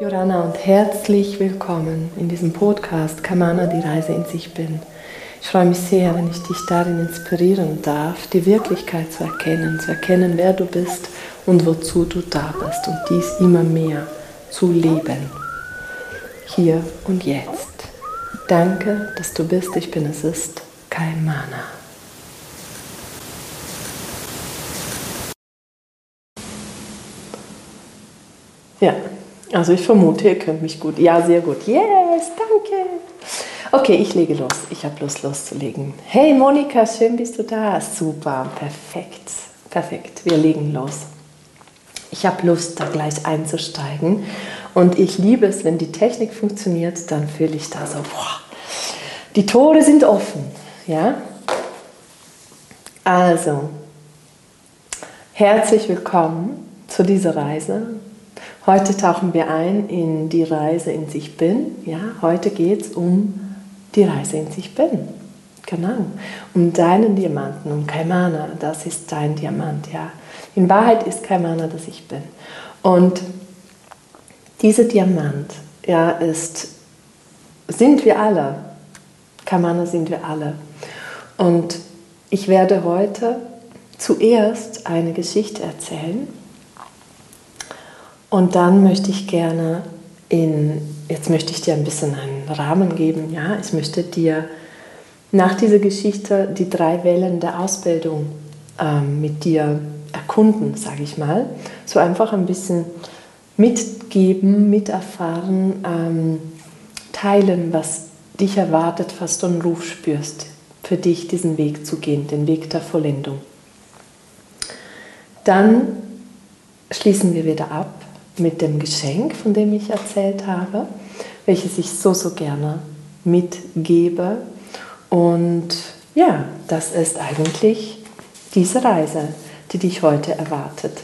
Jorana und herzlich willkommen in diesem Podcast Kamana, die Reise in sich bin. Ich freue mich sehr, wenn ich dich darin inspirieren darf, die Wirklichkeit zu erkennen, zu erkennen, wer du bist und wozu du da bist und dies immer mehr zu leben. Hier und jetzt. Danke, dass du bist, ich bin, es ist kein Mana. Ja, also ich vermute, ihr könnt mich gut. Ja, sehr gut. Yes, danke. Okay, ich lege los. Ich habe Lust loszulegen. Hey Monika, schön bist du da. Super, perfekt. Perfekt, wir legen los. Ich habe Lust, da gleich einzusteigen. Und ich liebe es, wenn die Technik funktioniert, dann fühle ich da so, boah, die Tore sind offen. Ja? Also, herzlich willkommen zu dieser Reise Heute tauchen wir ein in die Reise in sich bin. Ja, heute geht es um die Reise in sich bin. Genau. Um deinen Diamanten, um Kaimana. Das ist dein Diamant. Ja. In Wahrheit ist Kaimana das Ich bin. Und dieser Diamant, ja, ist, sind wir alle. Kaimana sind wir alle. Und ich werde heute zuerst eine Geschichte erzählen und dann möchte ich gerne in, jetzt möchte ich dir ein bisschen einen Rahmen geben, ja, ich möchte dir nach dieser Geschichte die drei Wellen der Ausbildung ähm, mit dir erkunden, sage ich mal. So einfach ein bisschen mitgeben, miterfahren, ähm, teilen, was dich erwartet, was du einen Ruf spürst, für dich diesen Weg zu gehen, den Weg der Vollendung. Dann schließen wir wieder ab mit dem Geschenk, von dem ich erzählt habe, welches ich so, so gerne mitgebe. Und ja, das ist eigentlich diese Reise, die dich heute erwartet.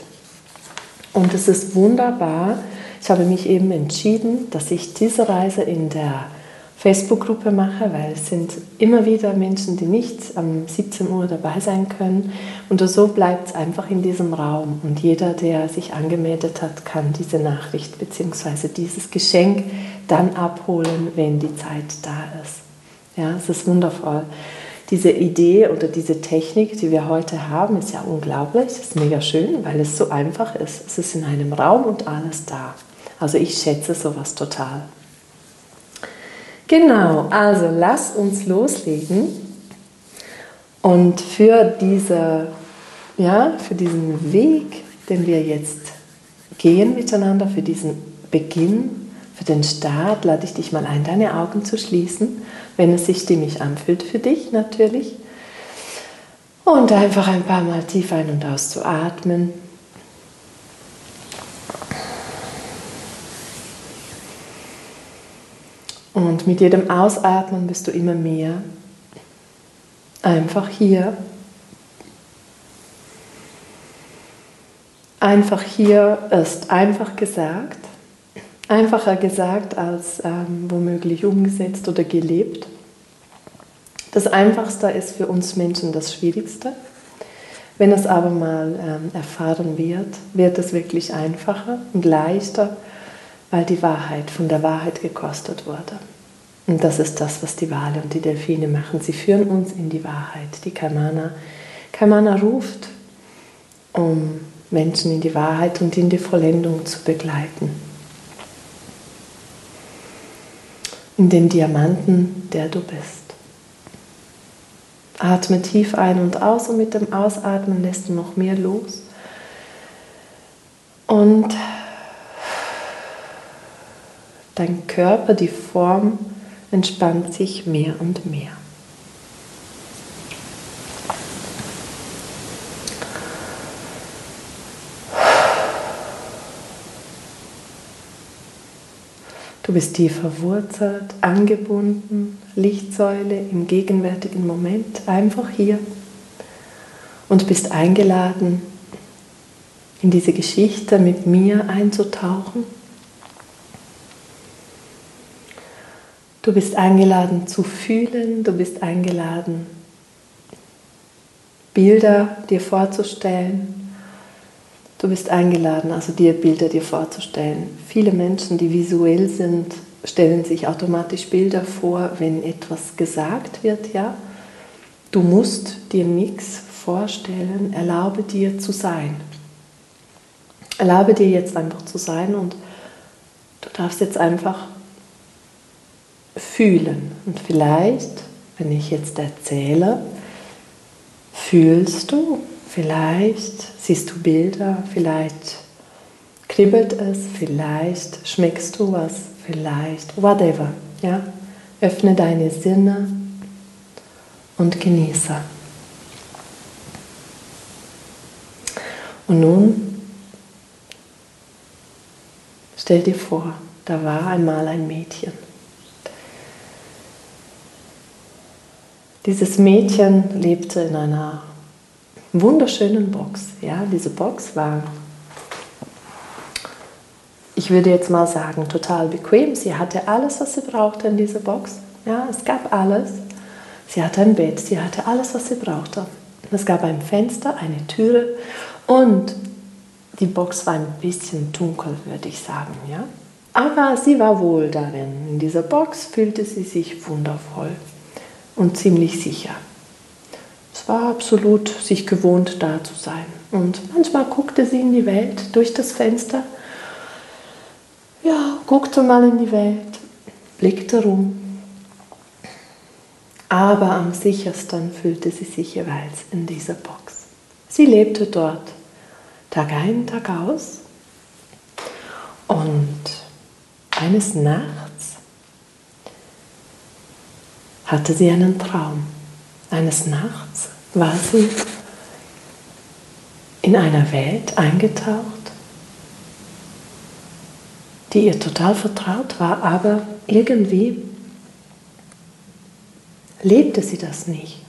Und es ist wunderbar. Ich habe mich eben entschieden, dass ich diese Reise in der Facebook-Gruppe mache, weil es sind immer wieder Menschen, die nicht am 17 Uhr dabei sein können. Und so bleibt es einfach in diesem Raum. Und jeder, der sich angemeldet hat, kann diese Nachricht bzw. dieses Geschenk dann abholen, wenn die Zeit da ist. Ja, es ist wundervoll. Diese Idee oder diese Technik, die wir heute haben, ist ja unglaublich, ist mega schön, weil es so einfach ist. Es ist in einem Raum und alles da. Also ich schätze sowas total. Genau, also lass uns loslegen. Und für, diese, ja, für diesen Weg, den wir jetzt gehen miteinander, für diesen Beginn, für den Start, lade ich dich mal ein, deine Augen zu schließen, wenn es sich stimmig anfühlt für dich natürlich. Und einfach ein paar Mal tief ein- und auszuatmen. Und mit jedem Ausatmen bist du immer mehr einfach hier. Einfach hier ist einfach gesagt, einfacher gesagt als ähm, womöglich umgesetzt oder gelebt. Das Einfachste ist für uns Menschen das Schwierigste. Wenn es aber mal ähm, erfahren wird, wird es wirklich einfacher und leichter weil die Wahrheit von der Wahrheit gekostet wurde. Und das ist das, was die Wale und die Delfine machen. Sie führen uns in die Wahrheit. Die Kaimana, Kaimana ruft, um Menschen in die Wahrheit und in die Vollendung zu begleiten. In den Diamanten, der du bist. Atme tief ein und aus und mit dem Ausatmen lässt du noch mehr los. Und Dein Körper, die Form entspannt sich mehr und mehr. Du bist tief verwurzelt, angebunden, Lichtsäule im gegenwärtigen Moment, einfach hier und bist eingeladen, in diese Geschichte mit mir einzutauchen Du bist eingeladen zu fühlen, du bist eingeladen, Bilder dir vorzustellen Du bist eingeladen, also dir Bilder dir vorzustellen. Viele Menschen, die visuell sind, stellen sich automatisch Bilder vor, wenn etwas gesagt wird, ja. Du musst dir nichts vorstellen, erlaube dir zu sein. Erlaube dir jetzt einfach zu sein und du darfst jetzt einfach fühlen. Und vielleicht, wenn ich jetzt erzähle, fühlst du, vielleicht siehst du Bilder, vielleicht kribbelt es, vielleicht schmeckst du was, vielleicht whatever. Ja? Öffne deine Sinne und genieße. Und nun stell dir vor, da war einmal ein Mädchen. Dieses Mädchen lebte in einer wunderschönen Box. Ja, diese Box war, ich würde jetzt mal sagen, total bequem. Sie hatte alles, was sie brauchte in dieser Box. Ja, es gab alles. Sie hatte ein Bett, sie hatte alles, was sie brauchte. Es gab ein Fenster, eine Türe und die Box war ein bisschen dunkel, würde ich sagen. Ja? Aber sie war wohl darin. In dieser Box fühlte sie sich wundervoll und ziemlich sicher. Es war absolut sich gewohnt, da zu sein. Und manchmal guckte sie in die Welt durch das Fenster. Ja, guckte mal in die Welt, blickte rum. Aber am sichersten fühlte sie sich jeweils in dieser Box. Sie lebte dort Tag ein, Tag aus. Und eines Nachts hatte sie einen Traum. Eines Nachts war sie in einer Welt eingetaucht, die ihr total vertraut war, aber irgendwie lebte sie das nicht.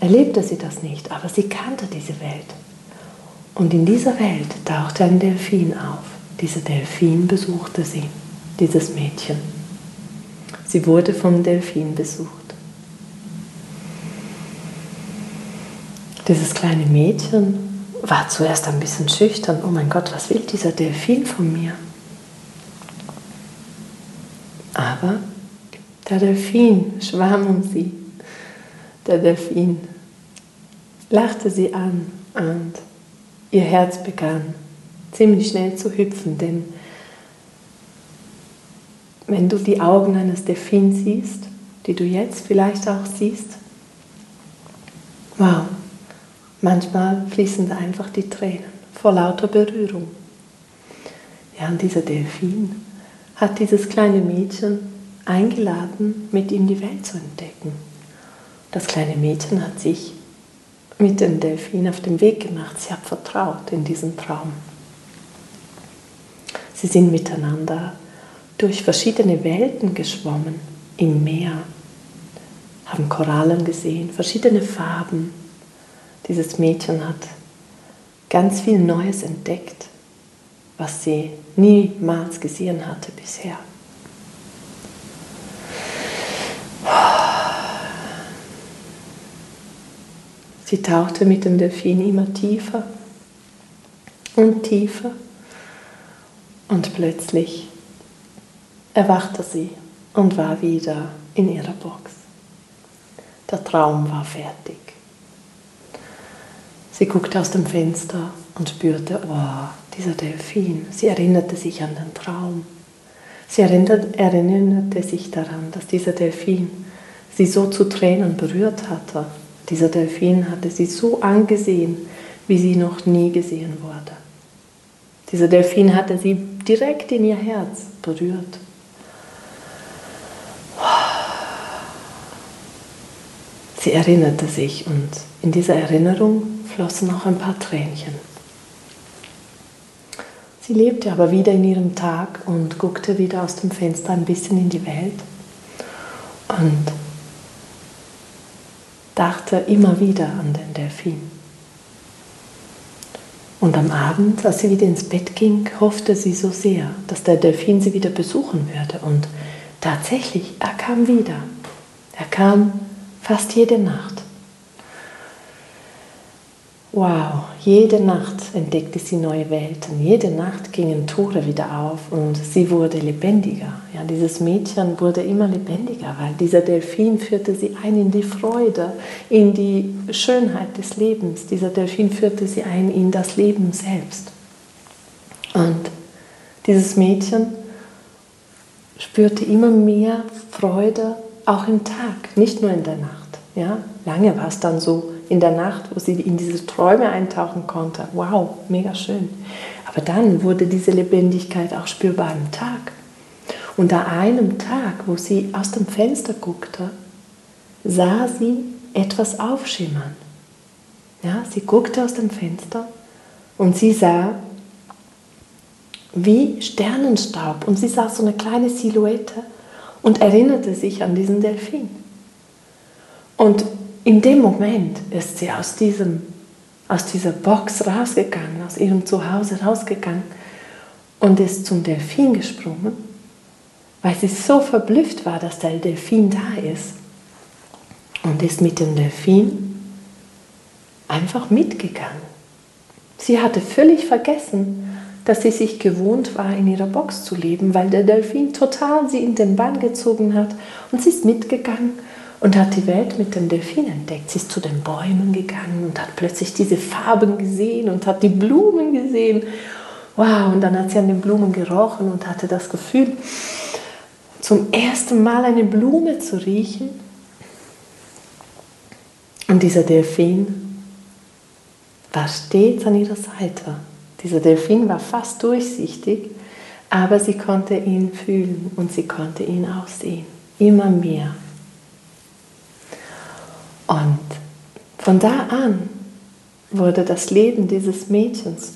Erlebte sie das nicht, aber sie kannte diese Welt. Und in dieser Welt tauchte ein Delfin auf. Dieser Delfin besuchte sie, dieses Mädchen. Sie wurde vom Delfin besucht. Dieses kleine Mädchen war zuerst ein bisschen schüchtern. Oh mein Gott, was will dieser Delfin von mir? Aber der Delfin schwamm um sie. Der Delfin lachte sie an und ihr Herz begann ziemlich schnell zu hüpfen, denn wenn du die Augen eines Delfins siehst, die du jetzt vielleicht auch siehst, wow, Manchmal fließen da einfach die Tränen vor lauter Berührung. Ja, und dieser Delfin hat dieses kleine Mädchen eingeladen, mit ihm die Welt zu entdecken. Das kleine Mädchen hat sich mit dem Delfin auf den Weg gemacht. Sie hat vertraut in diesen Traum. Sie sind miteinander durch verschiedene Welten geschwommen im Meer, haben Korallen gesehen, verschiedene Farben, dieses Mädchen hat ganz viel Neues entdeckt, was sie niemals gesehen hatte bisher. Sie tauchte mit dem Delfin immer tiefer und tiefer und plötzlich erwachte sie und war wieder in ihrer Box. Der Traum war fertig. Sie guckte aus dem Fenster und spürte, oh, dieser Delfin. Sie erinnerte sich an den Traum. Sie erinnerte, sich daran, dass dieser Delfin sie so zu Tränen berührt hatte. Dieser Delfin hatte sie so angesehen, wie sie noch nie gesehen wurde. Dieser Delfin hatte sie direkt in ihr Herz berührt. Sie erinnerte sich und in dieser Erinnerung flossen auch ein paar Tränchen. Sie lebte aber wieder in ihrem Tag und guckte wieder aus dem Fenster ein bisschen in die Welt und dachte immer wieder an den Delfin. Und am Abend, als sie wieder ins Bett ging, hoffte sie so sehr, dass der Delfin sie wieder besuchen würde. Und tatsächlich, er kam wieder. Er kam fast jede Nacht. Wow, jede Nacht entdeckte sie neue Welten, jede Nacht gingen Tore wieder auf und sie wurde lebendiger. Ja, dieses Mädchen wurde immer lebendiger, weil dieser Delfin führte sie ein in die Freude, in die Schönheit des Lebens. Dieser Delfin führte sie ein in das Leben selbst. Und dieses Mädchen spürte immer mehr Freude, auch im Tag, nicht nur in der Nacht. Ja, lange war es dann so, in der Nacht, wo sie in diese Träume eintauchen konnte. Wow, mega schön. Aber dann wurde diese Lebendigkeit auch spürbar am Tag. Und an einem Tag, wo sie aus dem Fenster guckte, sah sie etwas aufschimmern. Ja, sie guckte aus dem Fenster und sie sah wie Sternenstaub und sie sah so eine kleine Silhouette und erinnerte sich an diesen Delfin. Und in dem Moment ist sie aus, diesem, aus dieser Box rausgegangen, aus ihrem Zuhause rausgegangen und ist zum Delfin gesprungen, weil sie so verblüfft war, dass der Delfin da ist. Und ist mit dem Delfin einfach mitgegangen. Sie hatte völlig vergessen, dass sie sich gewohnt war, in ihrer Box zu leben, weil der Delfin total sie in den Bann gezogen hat und sie ist mitgegangen und hat die Welt mit dem Delfin entdeckt. Sie ist zu den Bäumen gegangen und hat plötzlich diese Farben gesehen und hat die Blumen gesehen. Wow, und dann hat sie an den Blumen gerochen und hatte das Gefühl, zum ersten Mal eine Blume zu riechen. Und dieser Delfin war stets an ihrer Seite. Dieser Delfin war fast durchsichtig, aber sie konnte ihn fühlen und sie konnte ihn auch sehen. Immer mehr. Und von da an wurde das Leben dieses Mädchens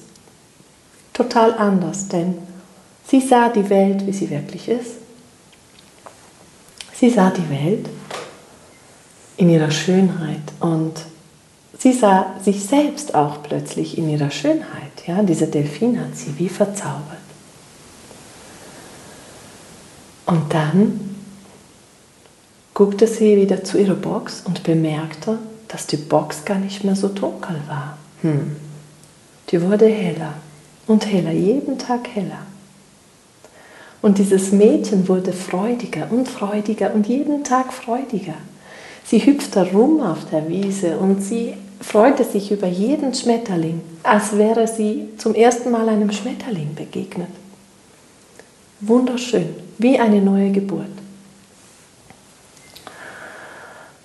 total anders, denn sie sah die Welt, wie sie wirklich ist. Sie sah die Welt in ihrer Schönheit und sie sah sich selbst auch plötzlich in ihrer Schönheit. Ja, dieser Delfin hat sie wie verzaubert. Und dann guckte sie wieder zu ihrer Box und bemerkte, dass die Box gar nicht mehr so dunkel war. Hm. Die wurde heller und heller, jeden Tag heller. Und dieses Mädchen wurde freudiger und freudiger und jeden Tag freudiger. Sie hüpfte rum auf der Wiese und sie freute sich über jeden Schmetterling, als wäre sie zum ersten Mal einem Schmetterling begegnet. Wunderschön, wie eine neue Geburt.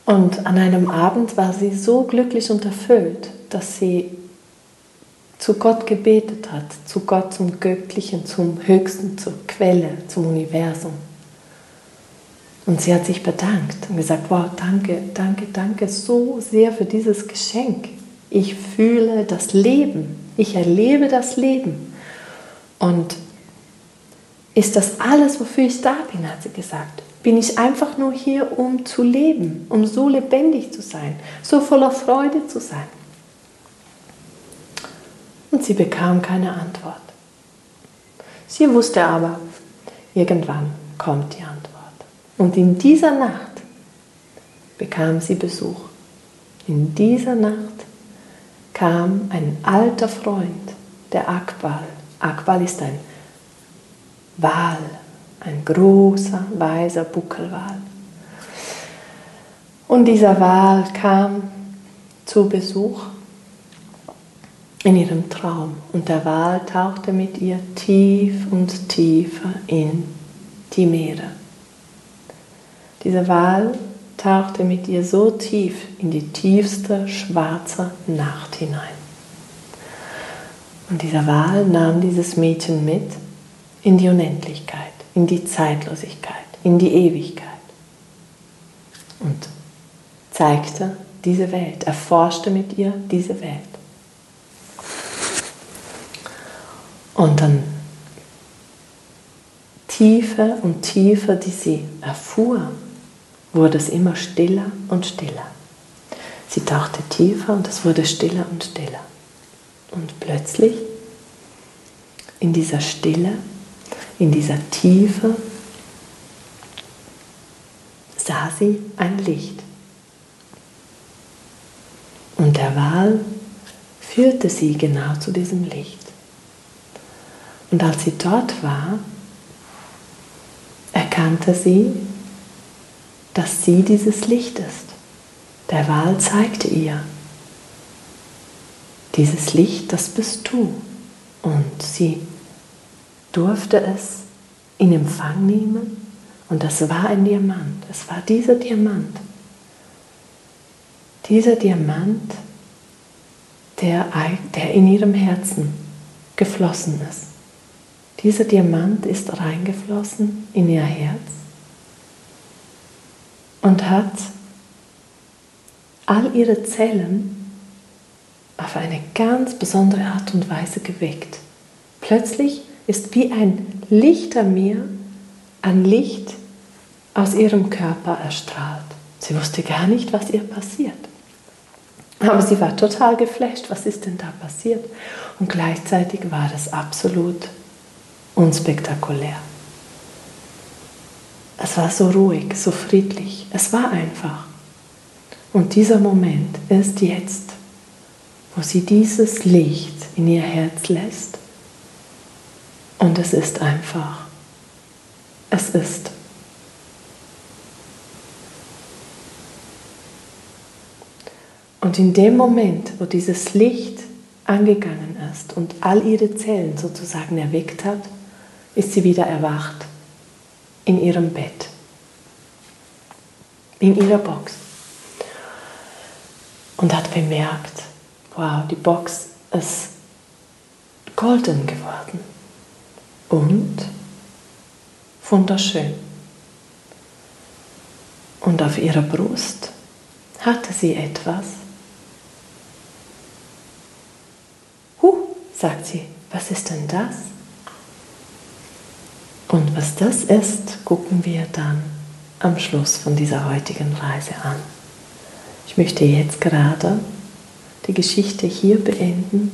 Und an einem Abend war sie so glücklich und erfüllt, dass sie zu Gott gebetet hat, zu Gott, zum Göttlichen, zum Höchsten, zur Quelle, zum Universum. Und sie hat sich bedankt und gesagt, wow, danke, danke, danke so sehr für dieses Geschenk. Ich fühle das Leben, ich erlebe das Leben. Und ist das alles, wofür ich da bin, hat sie gesagt bin ich einfach nur hier, um zu leben, um so lebendig zu sein, so voller Freude zu sein. Und sie bekam keine Antwort. Sie wusste aber, irgendwann kommt die Antwort. Und in dieser Nacht bekam sie Besuch. In dieser Nacht kam ein alter Freund, der Akbal. Akbal ist ein Wal, ein großer, weißer Buckelwal. Und dieser Wal kam zu Besuch in ihrem Traum und der Wal tauchte mit ihr tief und tiefer in die Meere. Dieser Wal tauchte mit ihr so tief in die tiefste schwarze Nacht hinein. Und dieser Wal nahm dieses Mädchen mit in die Unendlichkeit in die Zeitlosigkeit, in die Ewigkeit. Und zeigte diese Welt, erforschte mit ihr diese Welt. Und dann tiefer und tiefer die sie erfuhr, wurde es immer stiller und stiller. Sie tauchte tiefer und es wurde stiller und stiller. Und plötzlich in dieser Stille in dieser Tiefe sah sie ein Licht. Und der Wal führte sie genau zu diesem Licht. Und als sie dort war, erkannte sie, dass sie dieses Licht ist. Der Wal zeigte ihr, dieses Licht, das bist du. Und sie durfte es in Empfang nehmen und das war ein Diamant. Es war dieser Diamant. Dieser Diamant, der, der in ihrem Herzen geflossen ist. Dieser Diamant ist reingeflossen in ihr Herz und hat all ihre Zellen auf eine ganz besondere Art und Weise geweckt. Plötzlich ist wie ein Lichtermeer an Licht aus ihrem Körper erstrahlt. Sie wusste gar nicht, was ihr passiert. Aber sie war total geflasht, was ist denn da passiert? Und gleichzeitig war es absolut unspektakulär. Es war so ruhig, so friedlich. Es war einfach. Und dieser Moment ist jetzt, wo sie dieses Licht in ihr Herz lässt. Und es ist einfach. Es ist. Und in dem Moment, wo dieses Licht angegangen ist und all ihre Zellen sozusagen erweckt hat, ist sie wieder erwacht in ihrem Bett, in ihrer Box und hat bemerkt, wow, die Box ist golden geworden und wunderschön. Und auf ihrer Brust hatte sie etwas. Huh, sagt sie, was ist denn das? Und was das ist, gucken wir dann am Schluss von dieser heutigen Reise an. Ich möchte jetzt gerade die Geschichte hier beenden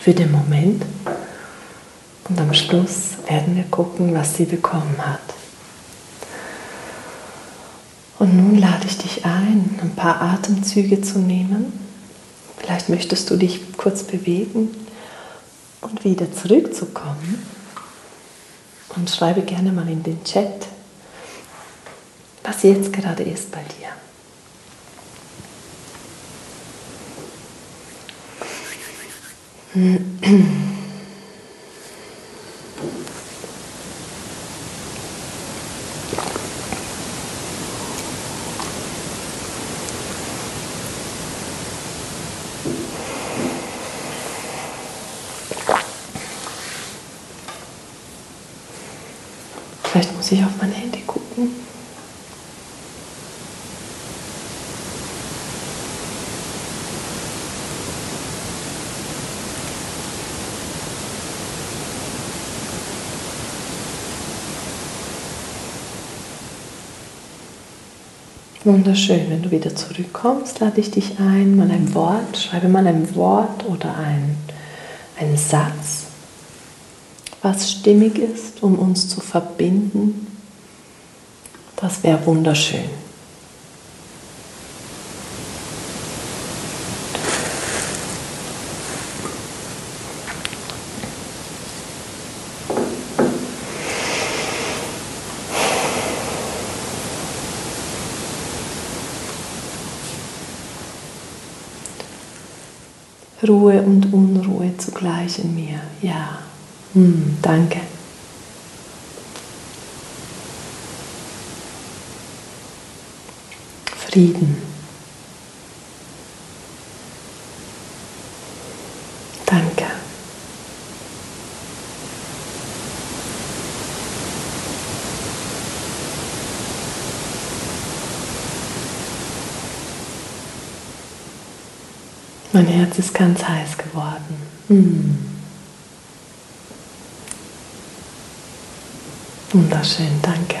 für den Moment und am Schluss werden wir gucken, was sie bekommen hat. Und nun lade ich dich ein, ein paar Atemzüge zu nehmen. Vielleicht möchtest du dich kurz bewegen und wieder zurückzukommen und schreibe gerne mal in den Chat, was jetzt gerade ist bei dir. Vielleicht muss ich auf mein Handy gucken. Wunderschön, wenn du wieder zurückkommst, lade ich dich ein, mal ein Wort, schreibe mal ein Wort oder ein, einen Satz was stimmig ist, um uns zu verbinden, das wäre wunderschön. Ruhe und Unruhe zugleich in mir, ja. Hm, danke. Frieden. Danke. Mein Herz ist ganz heiß geworden. Hm. Wunderschön, danke.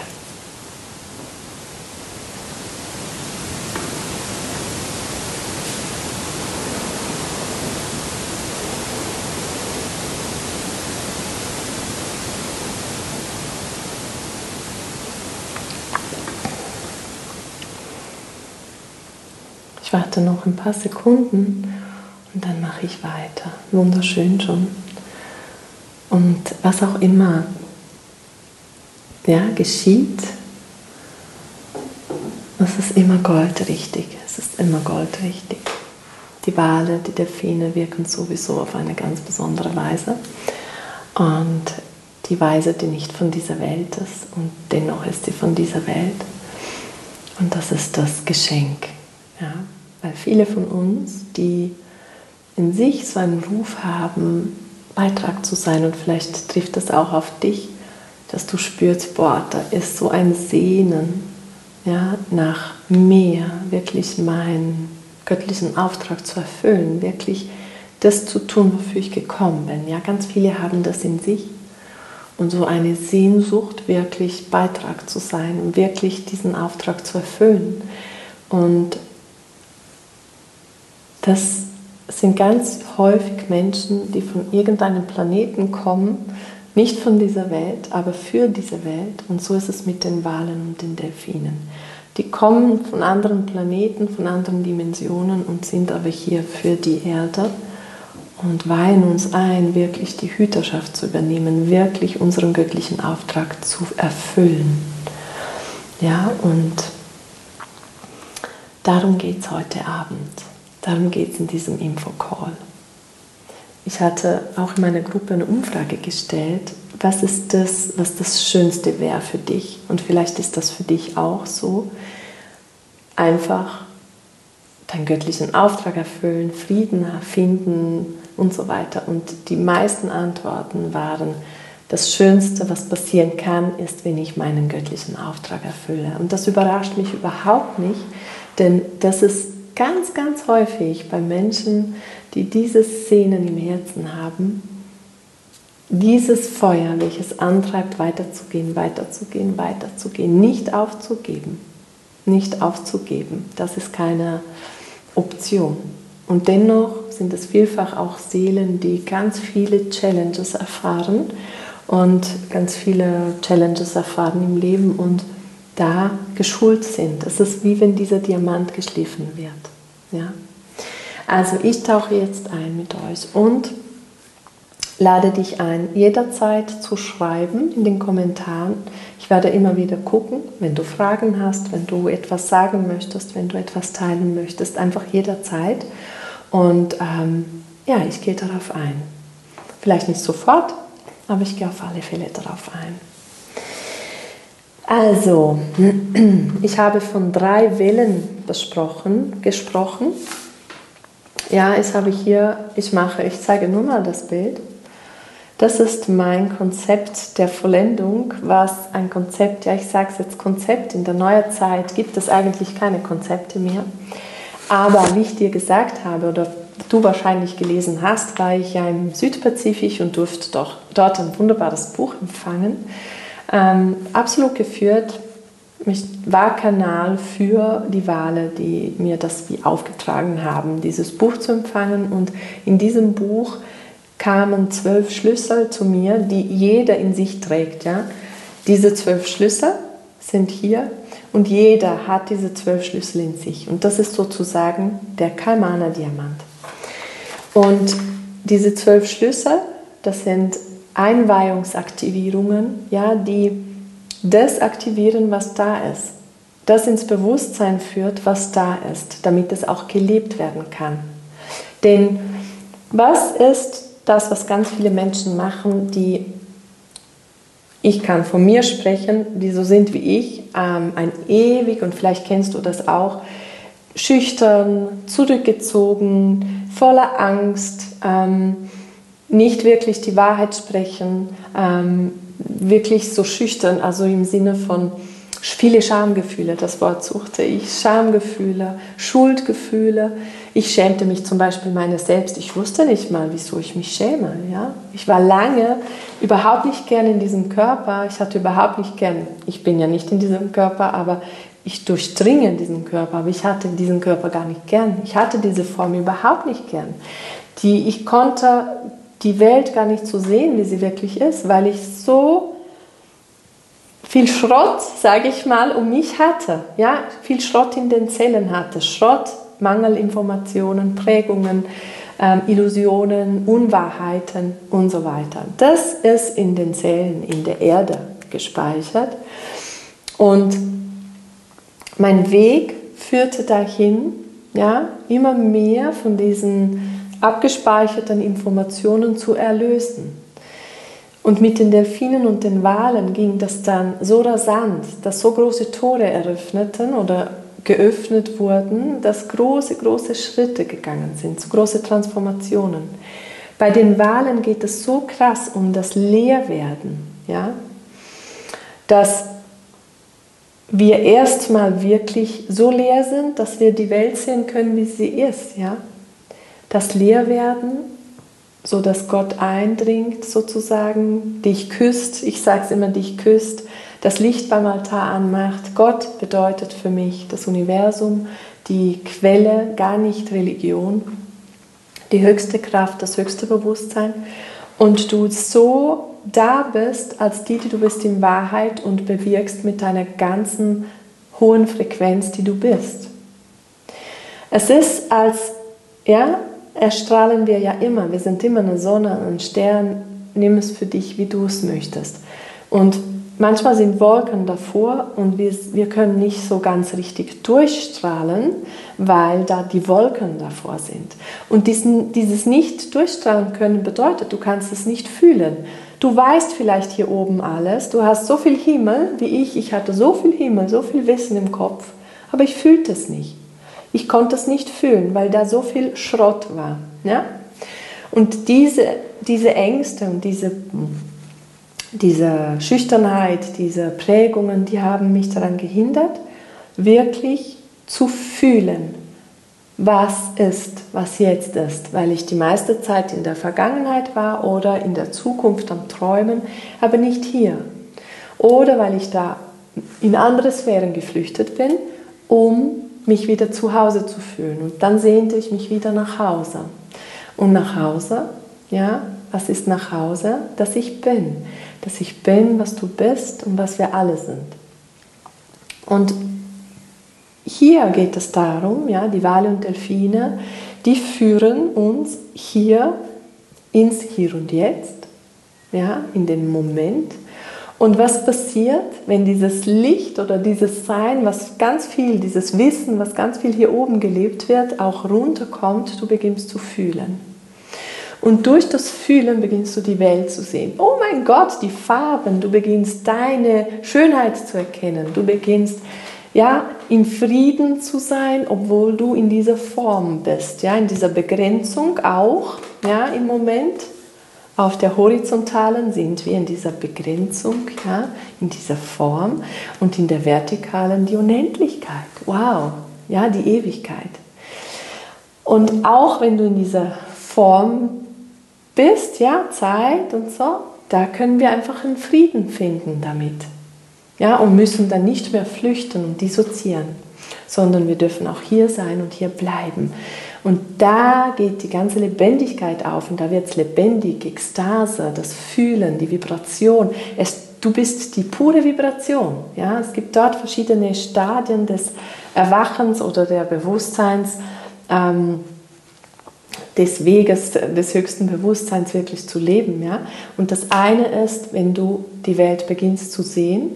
Ich warte noch ein paar Sekunden und mache ich weiter. Wunderschön schon. Und was auch immer ja, geschieht, es ist immer goldrichtig. Es ist immer goldrichtig. Die Wale, die Delfine wirken sowieso auf eine ganz besondere Weise. Und die Weise, die nicht von dieser Welt ist und dennoch ist sie von dieser Welt. Und das ist das Geschenk. Ja? Weil viele von uns, die in sich so einen Ruf haben, Beitrag zu sein und vielleicht trifft das auch auf dich, dass du spürst, boah, da ist so ein Sehnen ja, nach mehr, wirklich meinen göttlichen Auftrag zu erfüllen, wirklich das zu tun, wofür ich gekommen bin. Ja, ganz viele haben das in sich und so eine Sehnsucht, wirklich Beitrag zu sein, wirklich diesen Auftrag zu erfüllen. Und das sind ganz häufig Menschen, die von irgendeinem Planeten kommen, nicht von dieser Welt, aber für diese Welt. Und so ist es mit den Walen und den Delfinen. Die kommen von anderen Planeten, von anderen Dimensionen und sind aber hier für die Erde und weihen uns ein, wirklich die Hüterschaft zu übernehmen, wirklich unseren göttlichen Auftrag zu erfüllen. Ja, und darum geht es heute Abend. Darum geht es in diesem Infocall. Ich hatte auch in meiner Gruppe eine Umfrage gestellt, was ist das, was das Schönste wäre für dich? Und vielleicht ist das für dich auch so. Einfach deinen göttlichen Auftrag erfüllen, Frieden finden, und so weiter. Und die meisten Antworten waren, das Schönste, was passieren kann, ist, wenn ich meinen göttlichen Auftrag erfülle. Und das überrascht mich überhaupt nicht, denn das ist ganz, ganz häufig bei Menschen, die diese Szenen im Herzen haben, dieses Feuer, welches antreibt, weiterzugehen, weiterzugehen, weiterzugehen, nicht aufzugeben, nicht aufzugeben. Das ist keine Option. Und dennoch sind es vielfach auch Seelen, die ganz viele Challenges erfahren und ganz viele Challenges erfahren im Leben und da geschult sind. Es ist wie wenn dieser Diamant geschliffen wird. Ja? Also ich tauche jetzt ein mit euch und lade dich ein, jederzeit zu schreiben in den Kommentaren. Ich werde immer wieder gucken, wenn du Fragen hast, wenn du etwas sagen möchtest, wenn du etwas teilen möchtest, einfach jederzeit. Und ähm, ja, ich gehe darauf ein. Vielleicht nicht sofort, aber ich gehe auf alle Fälle darauf ein. Also, ich habe von drei Wellen besprochen, gesprochen. Ja, ich habe hier, ich mache, ich zeige nur mal das Bild. Das ist mein Konzept der Vollendung, was ein Konzept, ja, ich sage es jetzt Konzept, in der Neuezeit gibt es eigentlich keine Konzepte mehr. Aber wie ich dir gesagt habe oder du wahrscheinlich gelesen hast, war ich ja im Südpazifik und durfte doch dort ein wunderbares Buch empfangen. Ähm, absolut geführt. Ich war Kanal für die Wale, die mir das wie aufgetragen haben, dieses Buch zu empfangen. Und in diesem Buch kamen zwölf Schlüssel zu mir, die jeder in sich trägt. Ja? Diese zwölf Schlüssel sind hier und jeder hat diese zwölf Schlüssel in sich. Und das ist sozusagen der Kalmaner-Diamant. Und diese zwölf Schlüssel, das sind Einweihungsaktivierungen, ja, die das aktivieren, was da ist. Das ins Bewusstsein führt, was da ist, damit es auch gelebt werden kann. Denn was ist das, was ganz viele Menschen machen, die ich kann von mir sprechen, die so sind wie ich, ähm, ein ewig, und vielleicht kennst du das auch, schüchtern, zurückgezogen, voller Angst, ähm, nicht wirklich die Wahrheit sprechen, ähm, wirklich so schüchtern, also im Sinne von viele Schamgefühle, das Wort suchte ich, Schamgefühle, Schuldgefühle. Ich schämte mich zum Beispiel meiner selbst. Ich wusste nicht mal, wieso ich mich schäme. Ja? Ich war lange überhaupt nicht gern in diesem Körper. Ich hatte überhaupt nicht gern, ich bin ja nicht in diesem Körper, aber ich durchdringe diesen Körper. Aber ich hatte diesen Körper gar nicht gern. Ich hatte diese Form überhaupt nicht gern. Die, ich konnte die Welt gar nicht so sehen, wie sie wirklich ist, weil ich so viel Schrott, sage ich mal, um mich hatte. Ja, viel Schrott in den Zellen hatte. Schrott, Mangelinformationen, Prägungen, ähm, Illusionen, Unwahrheiten und so weiter. Das ist in den Zellen in der Erde gespeichert. Und mein Weg führte dahin, ja, immer mehr von diesen abgespeicherten Informationen zu erlösen. Und mit den Delfinen und den Walen ging das dann so rasant, dass so große Tore eröffneten oder geöffnet wurden, dass große, große Schritte gegangen sind, so große Transformationen. Bei den Wahlen geht es so krass um das Leerwerden, ja, dass wir erstmal wirklich so leer sind, dass wir die Welt sehen können, wie sie ist, ja. Das Leerwerden, so dass Gott eindringt, sozusagen, dich küsst, ich sage es immer, dich küsst, das Licht beim Altar anmacht. Gott bedeutet für mich das Universum, die Quelle, gar nicht Religion, die höchste Kraft, das höchste Bewusstsein. Und du so da bist, als die, die du bist in Wahrheit und bewirkst mit deiner ganzen hohen Frequenz, die du bist. Es ist als, ja, erstrahlen wir ja immer. Wir sind immer eine Sonne, ein Stern. Nimm es für dich, wie du es möchtest. Und manchmal sind Wolken davor und wir, wir können nicht so ganz richtig durchstrahlen, weil da die Wolken davor sind. Und diesen, dieses nicht durchstrahlen können bedeutet, du kannst es nicht fühlen. Du weißt vielleicht hier oben alles, du hast so viel Himmel wie ich, ich hatte so viel Himmel, so viel Wissen im Kopf, aber ich fühlte es nicht. Ich konnte es nicht fühlen, weil da so viel Schrott war. Ja? Und diese, diese Ängste und diese diese Schüchternheit, diese Prägungen, die haben mich daran gehindert, wirklich zu fühlen, was ist, was jetzt ist, weil ich die meiste Zeit in der Vergangenheit war oder in der Zukunft am Träumen, aber nicht hier. Oder weil ich da in andere Sphären geflüchtet bin, um mich wieder zu Hause zu fühlen. Und dann sehnte ich mich wieder nach Hause. Und nach Hause, ja, was ist nach Hause? Dass ich bin dass ich bin, was du bist und was wir alle sind. Und hier geht es darum, ja, die Wale und Delfine, die führen uns hier ins Hier und Jetzt, ja, in den Moment. Und was passiert, wenn dieses Licht oder dieses Sein, was ganz viel, dieses Wissen, was ganz viel hier oben gelebt wird, auch runterkommt, du beginnst zu fühlen. Und durch das Fühlen beginnst du die Welt zu sehen. Oh mein Gott, die Farben, du beginnst deine Schönheit zu erkennen. Du beginnst ja in Frieden zu sein, obwohl du in dieser Form bist, ja, in dieser Begrenzung auch, ja, im Moment. Auf der horizontalen sind wir in dieser Begrenzung, ja, in dieser Form und in der vertikalen die Unendlichkeit. Wow, ja, die Ewigkeit. Und auch wenn du in dieser Form bist, ja, Zeit und so, da können wir einfach einen Frieden finden damit. Ja, und müssen dann nicht mehr flüchten und dissoziieren, sondern wir dürfen auch hier sein und hier bleiben. Und da geht die ganze Lebendigkeit auf und da wird es lebendig, Ekstase, das Fühlen, die Vibration. Es, du bist die pure Vibration. Ja? Es gibt dort verschiedene Stadien des Erwachens oder der Bewusstseins. Ähm, des Weges des höchsten Bewusstseins wirklich zu leben. Ja? Und das eine ist, wenn du die Welt beginnst zu sehen,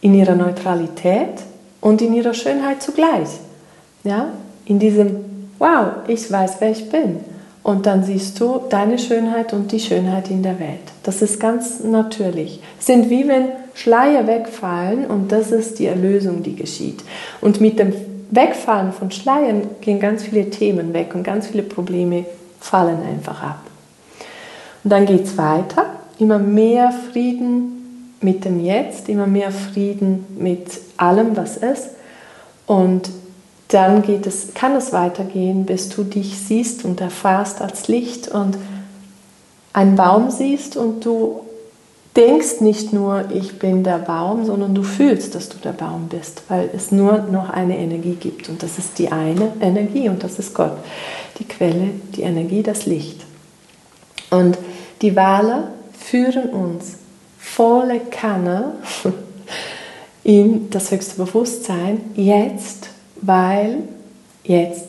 in ihrer Neutralität und in ihrer Schönheit zugleich. Ja? In diesem, wow, ich weiß, wer ich bin. Und dann siehst du deine Schönheit und die Schönheit in der Welt. Das ist ganz natürlich. Es sind wie wenn Schleier wegfallen und das ist die Erlösung, die geschieht. Und mit dem Wegfallen von Schleiern gehen ganz viele Themen weg und ganz viele Probleme fallen einfach ab. Und dann geht es weiter, immer mehr Frieden mit dem Jetzt, immer mehr Frieden mit allem, was ist. Und dann geht es, kann es weitergehen, bis du dich siehst und erfährst als Licht und einen Baum siehst und du denkst nicht nur, ich bin der Baum, sondern du fühlst, dass du der Baum bist, weil es nur noch eine Energie gibt. Und das ist die eine Energie und das ist Gott. Die Quelle, die Energie, das Licht. Und die Wale führen uns volle Kanne in das höchste Bewusstsein jetzt, weil jetzt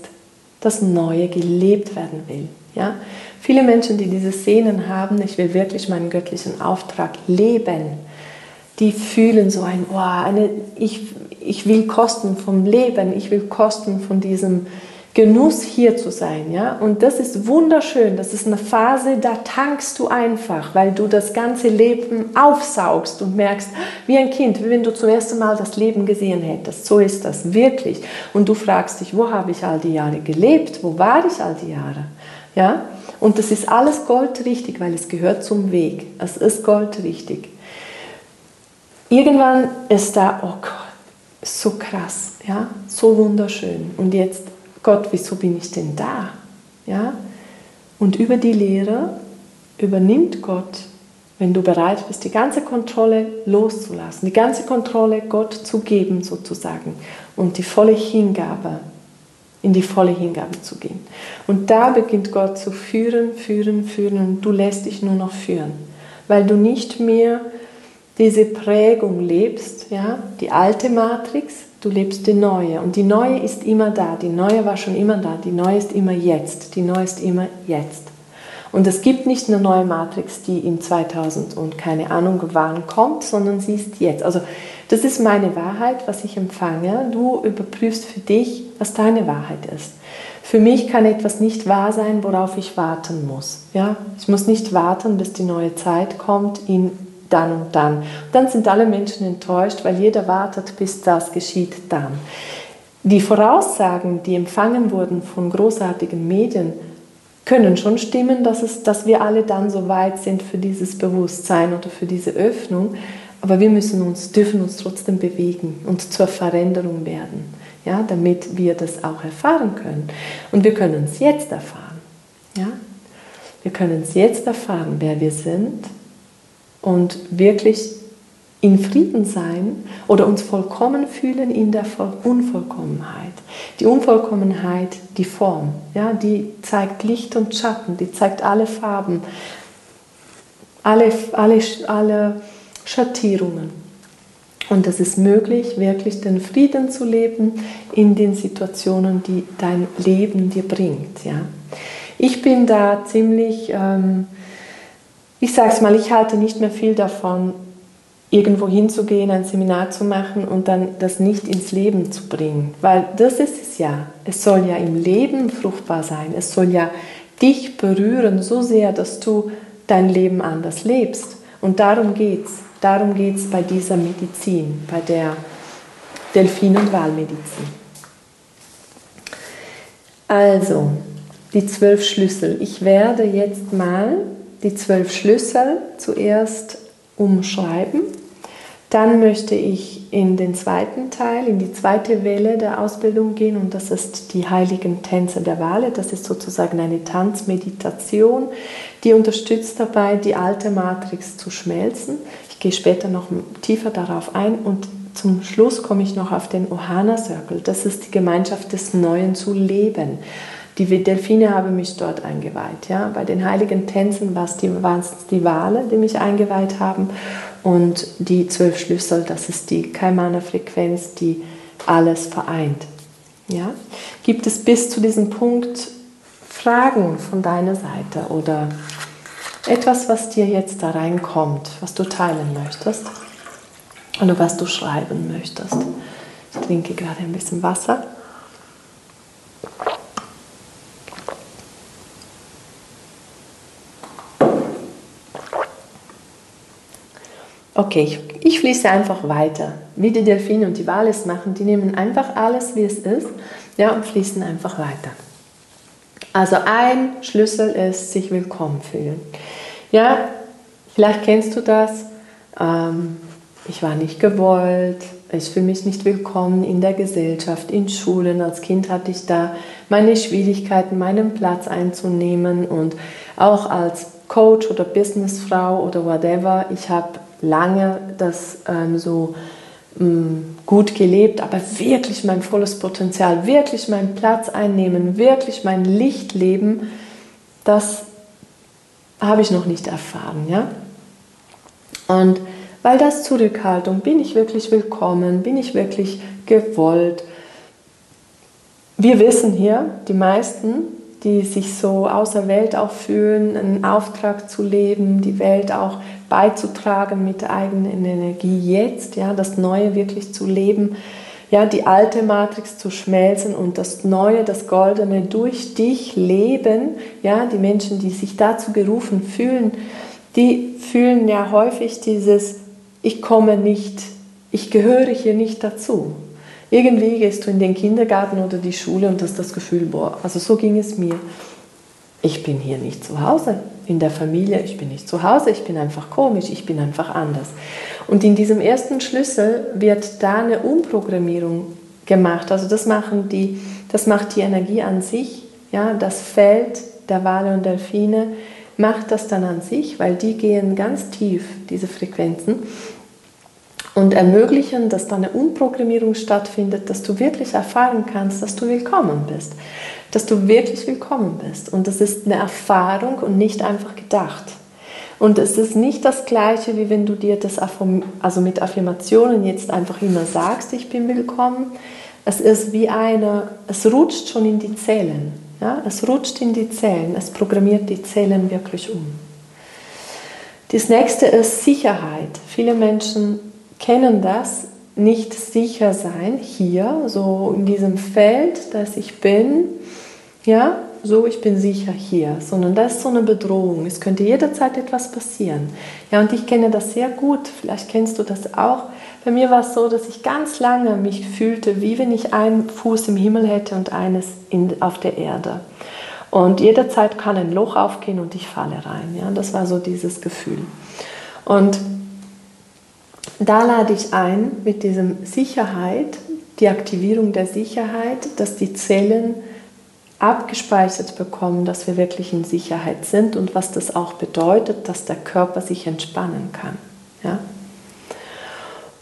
das Neue gelebt werden will. Ja? Viele Menschen, die diese Szenen haben, ich will wirklich meinen göttlichen Auftrag leben, die fühlen so ein, oh, eine, ich, ich will kosten vom Leben, ich will kosten von diesem Genuss hier zu sein, ja. Und das ist wunderschön. Das ist eine Phase, da tankst du einfach, weil du das ganze Leben aufsaugst und merkst, wie ein Kind, wie wenn du zum ersten Mal das Leben gesehen hättest. So ist das wirklich. Und du fragst dich, wo habe ich all die Jahre gelebt? Wo war ich all die Jahre? Ja. Und das ist alles goldrichtig, weil es gehört zum Weg. Es ist goldrichtig. Irgendwann ist da, oh Gott, so krass, ja, so wunderschön. Und jetzt Gott, wieso bin ich denn da? Ja? Und über die Lehre übernimmt Gott, wenn du bereit bist, die ganze Kontrolle loszulassen, die ganze Kontrolle Gott zu geben sozusagen und die volle Hingabe, in die volle Hingabe zu gehen. Und da beginnt Gott zu führen, führen, führen und du lässt dich nur noch führen, weil du nicht mehr diese Prägung lebst, ja, die alte Matrix, du lebst die neue. Und die neue ist immer da, die neue war schon immer da, die neue ist immer jetzt, die neue ist immer jetzt. Und es gibt nicht eine neue Matrix, die in 2000 und keine Ahnung wann kommt, sondern sie ist jetzt. Also das ist meine Wahrheit, was ich empfange. Du überprüfst für dich, was deine Wahrheit ist. Für mich kann etwas nicht wahr sein, worauf ich warten muss. Ja? Ich muss nicht warten, bis die neue Zeit kommt in dann und dann. dann sind alle Menschen enttäuscht, weil jeder wartet, bis das geschieht dann. Die Voraussagen, die empfangen wurden von großartigen Medien, können schon stimmen, dass, es, dass wir alle dann so weit sind für dieses Bewusstsein oder für diese Öffnung, aber wir müssen uns, dürfen uns trotzdem bewegen und zur Veränderung werden, ja, damit wir das auch erfahren können. Und wir können es jetzt erfahren. Ja? Wir können es jetzt erfahren, wer wir sind, und wirklich in Frieden sein oder uns vollkommen fühlen in der Unvollkommenheit. Die Unvollkommenheit, die Form, ja, die zeigt Licht und Schatten, die zeigt alle Farben, alle, alle, alle Schattierungen. Und es ist möglich, wirklich den Frieden zu leben in den Situationen, die dein Leben dir bringt. Ja. Ich bin da ziemlich... Ähm, ich sage es mal, ich halte nicht mehr viel davon, irgendwo hinzugehen, ein Seminar zu machen und dann das nicht ins Leben zu bringen. Weil das ist es ja. Es soll ja im Leben fruchtbar sein. Es soll ja dich berühren so sehr, dass du dein Leben anders lebst. Und darum geht es. Darum geht es bei dieser Medizin, bei der Delfin- und Wahlmedizin. Also, die zwölf Schlüssel. Ich werde jetzt mal die zwölf Schlüssel zuerst umschreiben. Dann möchte ich in den zweiten Teil, in die zweite Welle der Ausbildung gehen und das ist die heiligen Tänze der Wale. Das ist sozusagen eine Tanzmeditation, die unterstützt dabei, die alte Matrix zu schmelzen. Ich gehe später noch tiefer darauf ein und zum Schluss komme ich noch auf den Ohana Circle. Das ist die Gemeinschaft des Neuen zu leben. Die Delfine haben mich dort eingeweiht. Ja? Bei den heiligen Tänzen waren es die, die Wale, die mich eingeweiht haben. Und die zwölf Schlüssel, das ist die Kaimana-Frequenz, die alles vereint. Ja? Gibt es bis zu diesem Punkt Fragen von deiner Seite oder etwas, was dir jetzt da reinkommt, was du teilen möchtest oder was du schreiben möchtest? Ich trinke gerade ein bisschen Wasser. Okay, ich, ich fließe einfach weiter. Wie die Delfine und die Wale es machen, die nehmen einfach alles, wie es ist, ja, und fließen einfach weiter. Also ein Schlüssel ist, sich willkommen fühlen. Ja, vielleicht kennst du das. Ähm, ich war nicht gewollt, ich fühle mich nicht willkommen in der Gesellschaft, in Schulen. Als Kind hatte ich da meine Schwierigkeiten, meinen Platz einzunehmen und auch als Coach oder Businessfrau oder whatever. Ich habe lange das ähm, so ähm, gut gelebt, aber wirklich mein volles Potenzial, wirklich meinen Platz einnehmen, wirklich mein Licht leben, das habe ich noch nicht erfahren, ja. Und weil das Zurückhaltung, bin ich wirklich willkommen, bin ich wirklich gewollt. Wir wissen hier, die meisten, die sich so außer Welt auch fühlen, einen Auftrag zu leben, die Welt auch beizutragen mit der eigenen Energie jetzt, ja, das Neue wirklich zu leben, ja, die alte Matrix zu schmelzen und das Neue, das Goldene durch dich leben, ja, die Menschen, die sich dazu gerufen fühlen, die fühlen ja häufig dieses, ich komme nicht, ich gehöre hier nicht dazu. Irgendwie gehst du in den Kindergarten oder die Schule und hast das Gefühl, boah, also so ging es mir. Ich bin hier nicht zu Hause in der Familie, ich bin nicht zu Hause, ich bin einfach komisch, ich bin einfach anders. Und in diesem ersten Schlüssel wird da eine Umprogrammierung gemacht. Also das machen die, das macht die Energie an sich, ja, das Feld der Wale und Delfine macht das dann an sich, weil die gehen ganz tief, diese Frequenzen und ermöglichen, dass da eine Umprogrammierung stattfindet, dass du wirklich erfahren kannst, dass du willkommen bist, dass du wirklich willkommen bist. Und das ist eine Erfahrung und nicht einfach gedacht. Und es ist nicht das Gleiche, wie wenn du dir das also mit Affirmationen jetzt einfach immer sagst, ich bin willkommen. Es ist wie eine, es rutscht schon in die Zellen. Ja? Es rutscht in die Zellen, es programmiert die Zellen wirklich um. Das nächste ist Sicherheit. Viele Menschen kennen das, nicht sicher sein hier, so in diesem Feld, dass ich bin, ja, so ich bin sicher hier, sondern das ist so eine Bedrohung. Es könnte jederzeit etwas passieren. Ja, und ich kenne das sehr gut, vielleicht kennst du das auch. Bei mir war es so, dass ich ganz lange mich fühlte, wie wenn ich einen Fuß im Himmel hätte und eines in, auf der Erde. Und jederzeit kann ein Loch aufgehen und ich falle rein. Ja, das war so dieses Gefühl. Und da lade ich ein mit diesem Sicherheit, die Aktivierung der Sicherheit, dass die Zellen abgespeichert bekommen, dass wir wirklich in Sicherheit sind und was das auch bedeutet, dass der Körper sich entspannen kann. Ja?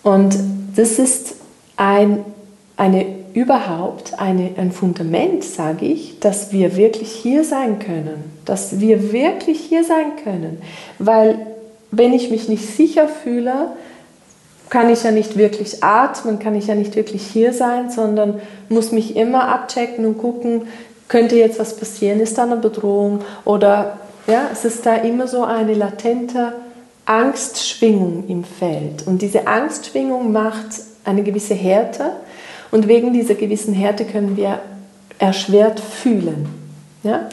Und das ist ein, eine überhaupt eine, ein Fundament, sage ich, dass wir wirklich hier sein können, dass wir wirklich hier sein können, weil wenn ich mich nicht sicher fühle, kann ich ja nicht wirklich atmen, kann ich ja nicht wirklich hier sein, sondern muss mich immer abchecken und gucken, könnte jetzt was passieren, ist da eine Bedrohung oder ja, es ist da immer so eine latente Angstschwingung im Feld und diese Angstschwingung macht eine gewisse Härte und wegen dieser gewissen Härte können wir erschwert fühlen. Ja?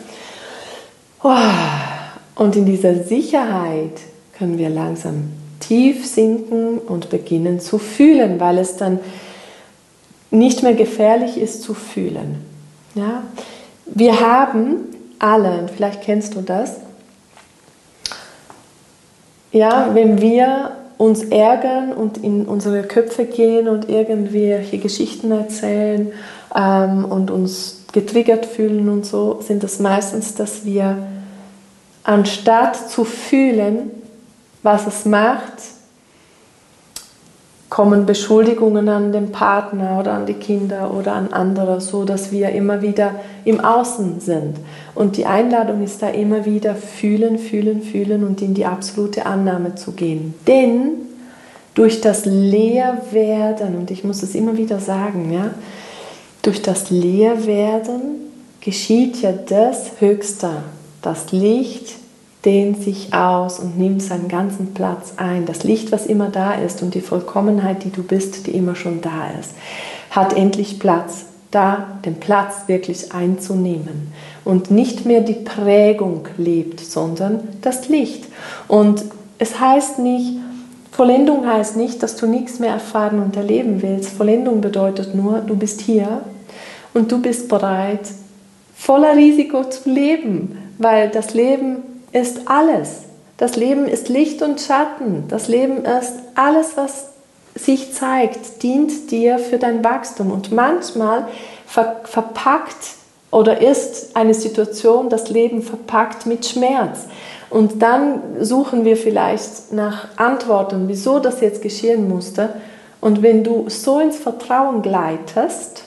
Und in dieser Sicherheit können wir langsam tief sinken und beginnen zu fühlen, weil es dann nicht mehr gefährlich ist zu fühlen. Ja? Wir haben alle, vielleicht kennst du das, ja, wenn wir uns ärgern und in unsere Köpfe gehen und irgendwelche Geschichten erzählen ähm, und uns getriggert fühlen und so, sind das meistens, dass wir anstatt zu fühlen, was es macht, kommen Beschuldigungen an den Partner oder an die Kinder oder an andere, so dass wir immer wieder im Außen sind. Und die Einladung ist da immer wieder fühlen, fühlen, fühlen und in die absolute Annahme zu gehen. Denn durch das Leerwerden, und ich muss es immer wieder sagen, ja, durch das Leerwerden geschieht ja das Höchste, das Licht, dehnt sich aus und nimmt seinen ganzen Platz ein. Das Licht, was immer da ist und die Vollkommenheit, die du bist, die immer schon da ist, hat endlich Platz, da den Platz wirklich einzunehmen und nicht mehr die Prägung lebt, sondern das Licht. Und es heißt nicht, Vollendung heißt nicht, dass du nichts mehr erfahren und erleben willst. Vollendung bedeutet nur, du bist hier und du bist bereit, voller Risiko zu leben, weil das Leben ist alles. Das Leben ist Licht und Schatten. Das Leben ist alles, was sich zeigt, dient dir für dein Wachstum. Und manchmal ver verpackt oder ist eine Situation das Leben verpackt mit Schmerz. Und dann suchen wir vielleicht nach Antworten, wieso das jetzt geschehen musste. Und wenn du so ins Vertrauen gleitest,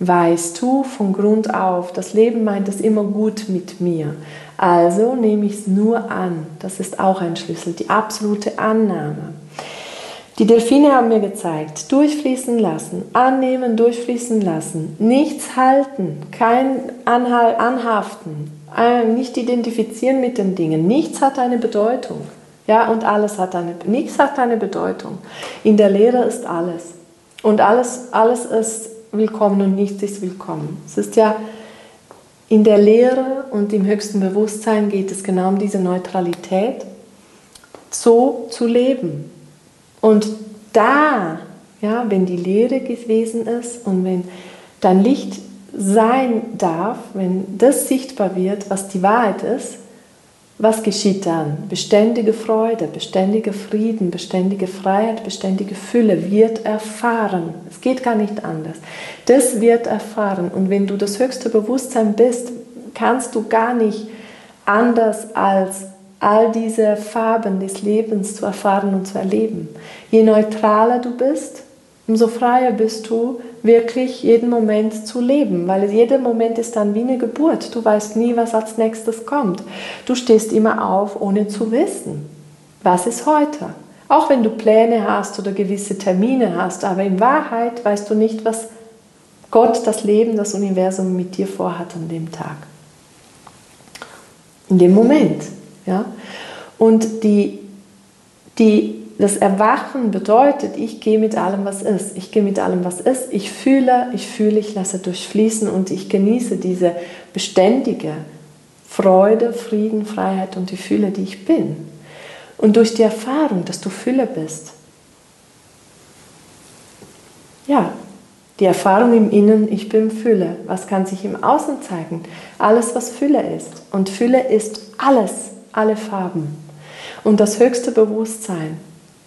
weißt du von Grund auf, das Leben meint es immer gut mit mir. Also nehme ich es nur an. Das ist auch ein Schlüssel, die absolute Annahme. Die Delfine haben mir gezeigt, durchfließen lassen, annehmen, durchfließen lassen, nichts halten, kein Anhal Anhaften, äh, nicht identifizieren mit den Dingen, nichts hat eine Bedeutung. Ja, und alles hat eine, nichts hat eine Bedeutung. In der Lehre ist alles. Und alles, alles ist willkommen und nichts ist willkommen. Es ist ja in der Lehre und im höchsten Bewusstsein geht es genau um diese Neutralität, so zu leben. Und da, ja, wenn die Lehre gewesen ist und wenn dein Licht sein darf, wenn das sichtbar wird, was die Wahrheit ist, was geschieht dann? Beständige Freude, beständiger Frieden, beständige Freiheit, beständige Fülle wird erfahren. Es geht gar nicht anders. Das wird erfahren. Und wenn du das höchste Bewusstsein bist, kannst du gar nicht anders als all diese Farben des Lebens zu erfahren und zu erleben. Je neutraler du bist, umso freier bist du, wirklich jeden Moment zu leben, weil jeder Moment ist dann wie eine Geburt. Du weißt nie, was als nächstes kommt. Du stehst immer auf, ohne zu wissen, was ist heute. Auch wenn du Pläne hast oder gewisse Termine hast, aber in Wahrheit weißt du nicht, was Gott, das Leben, das Universum mit dir vorhat an dem Tag. In dem Moment. Ja? Und die, die das Erwachen bedeutet, ich gehe mit allem, was ist. Ich gehe mit allem, was ist. Ich fühle, ich fühle, ich lasse durchfließen und ich genieße diese beständige Freude, Frieden, Freiheit und die Fülle, die ich bin. Und durch die Erfahrung, dass du Fülle bist, ja, die Erfahrung im Innen, ich bin Fülle. Was kann sich im Außen zeigen? Alles, was Fülle ist. Und Fülle ist alles, alle Farben. Und das höchste Bewusstsein,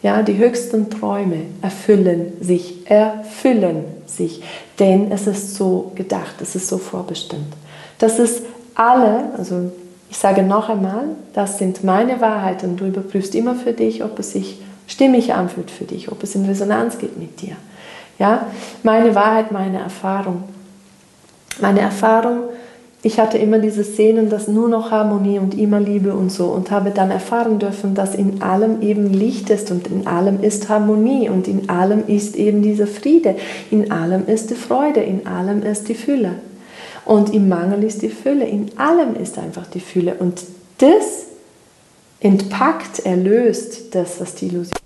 ja, die höchsten Träume erfüllen sich, erfüllen sich, denn es ist so gedacht, es ist so vorbestimmt. Das ist alle, also ich sage noch einmal, das sind meine Wahrheiten. Du überprüfst immer für dich, ob es sich stimmig anfühlt für dich, ob es in Resonanz geht mit dir. Ja, meine Wahrheit, meine Erfahrung. Meine Erfahrung ich hatte immer diese Szenen, dass nur noch Harmonie und immer Liebe und so und habe dann erfahren dürfen, dass in allem eben Licht ist und in allem ist Harmonie und in allem ist eben dieser Friede, in allem ist die Freude, in allem ist die Fülle. Und im Mangel ist die Fülle, in allem ist einfach die Fülle. Und das entpackt, erlöst das, was die Illusion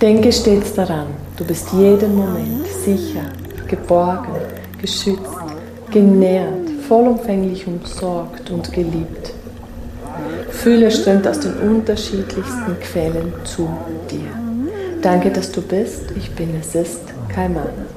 Denke stets daran, du bist jeden Moment sicher, geborgen, geschützt, genährt, vollumfänglich umsorgt und geliebt. Fühle strömt aus den unterschiedlichsten Quellen zu dir. Danke, dass du bist. Ich bin, es ist Kaimana.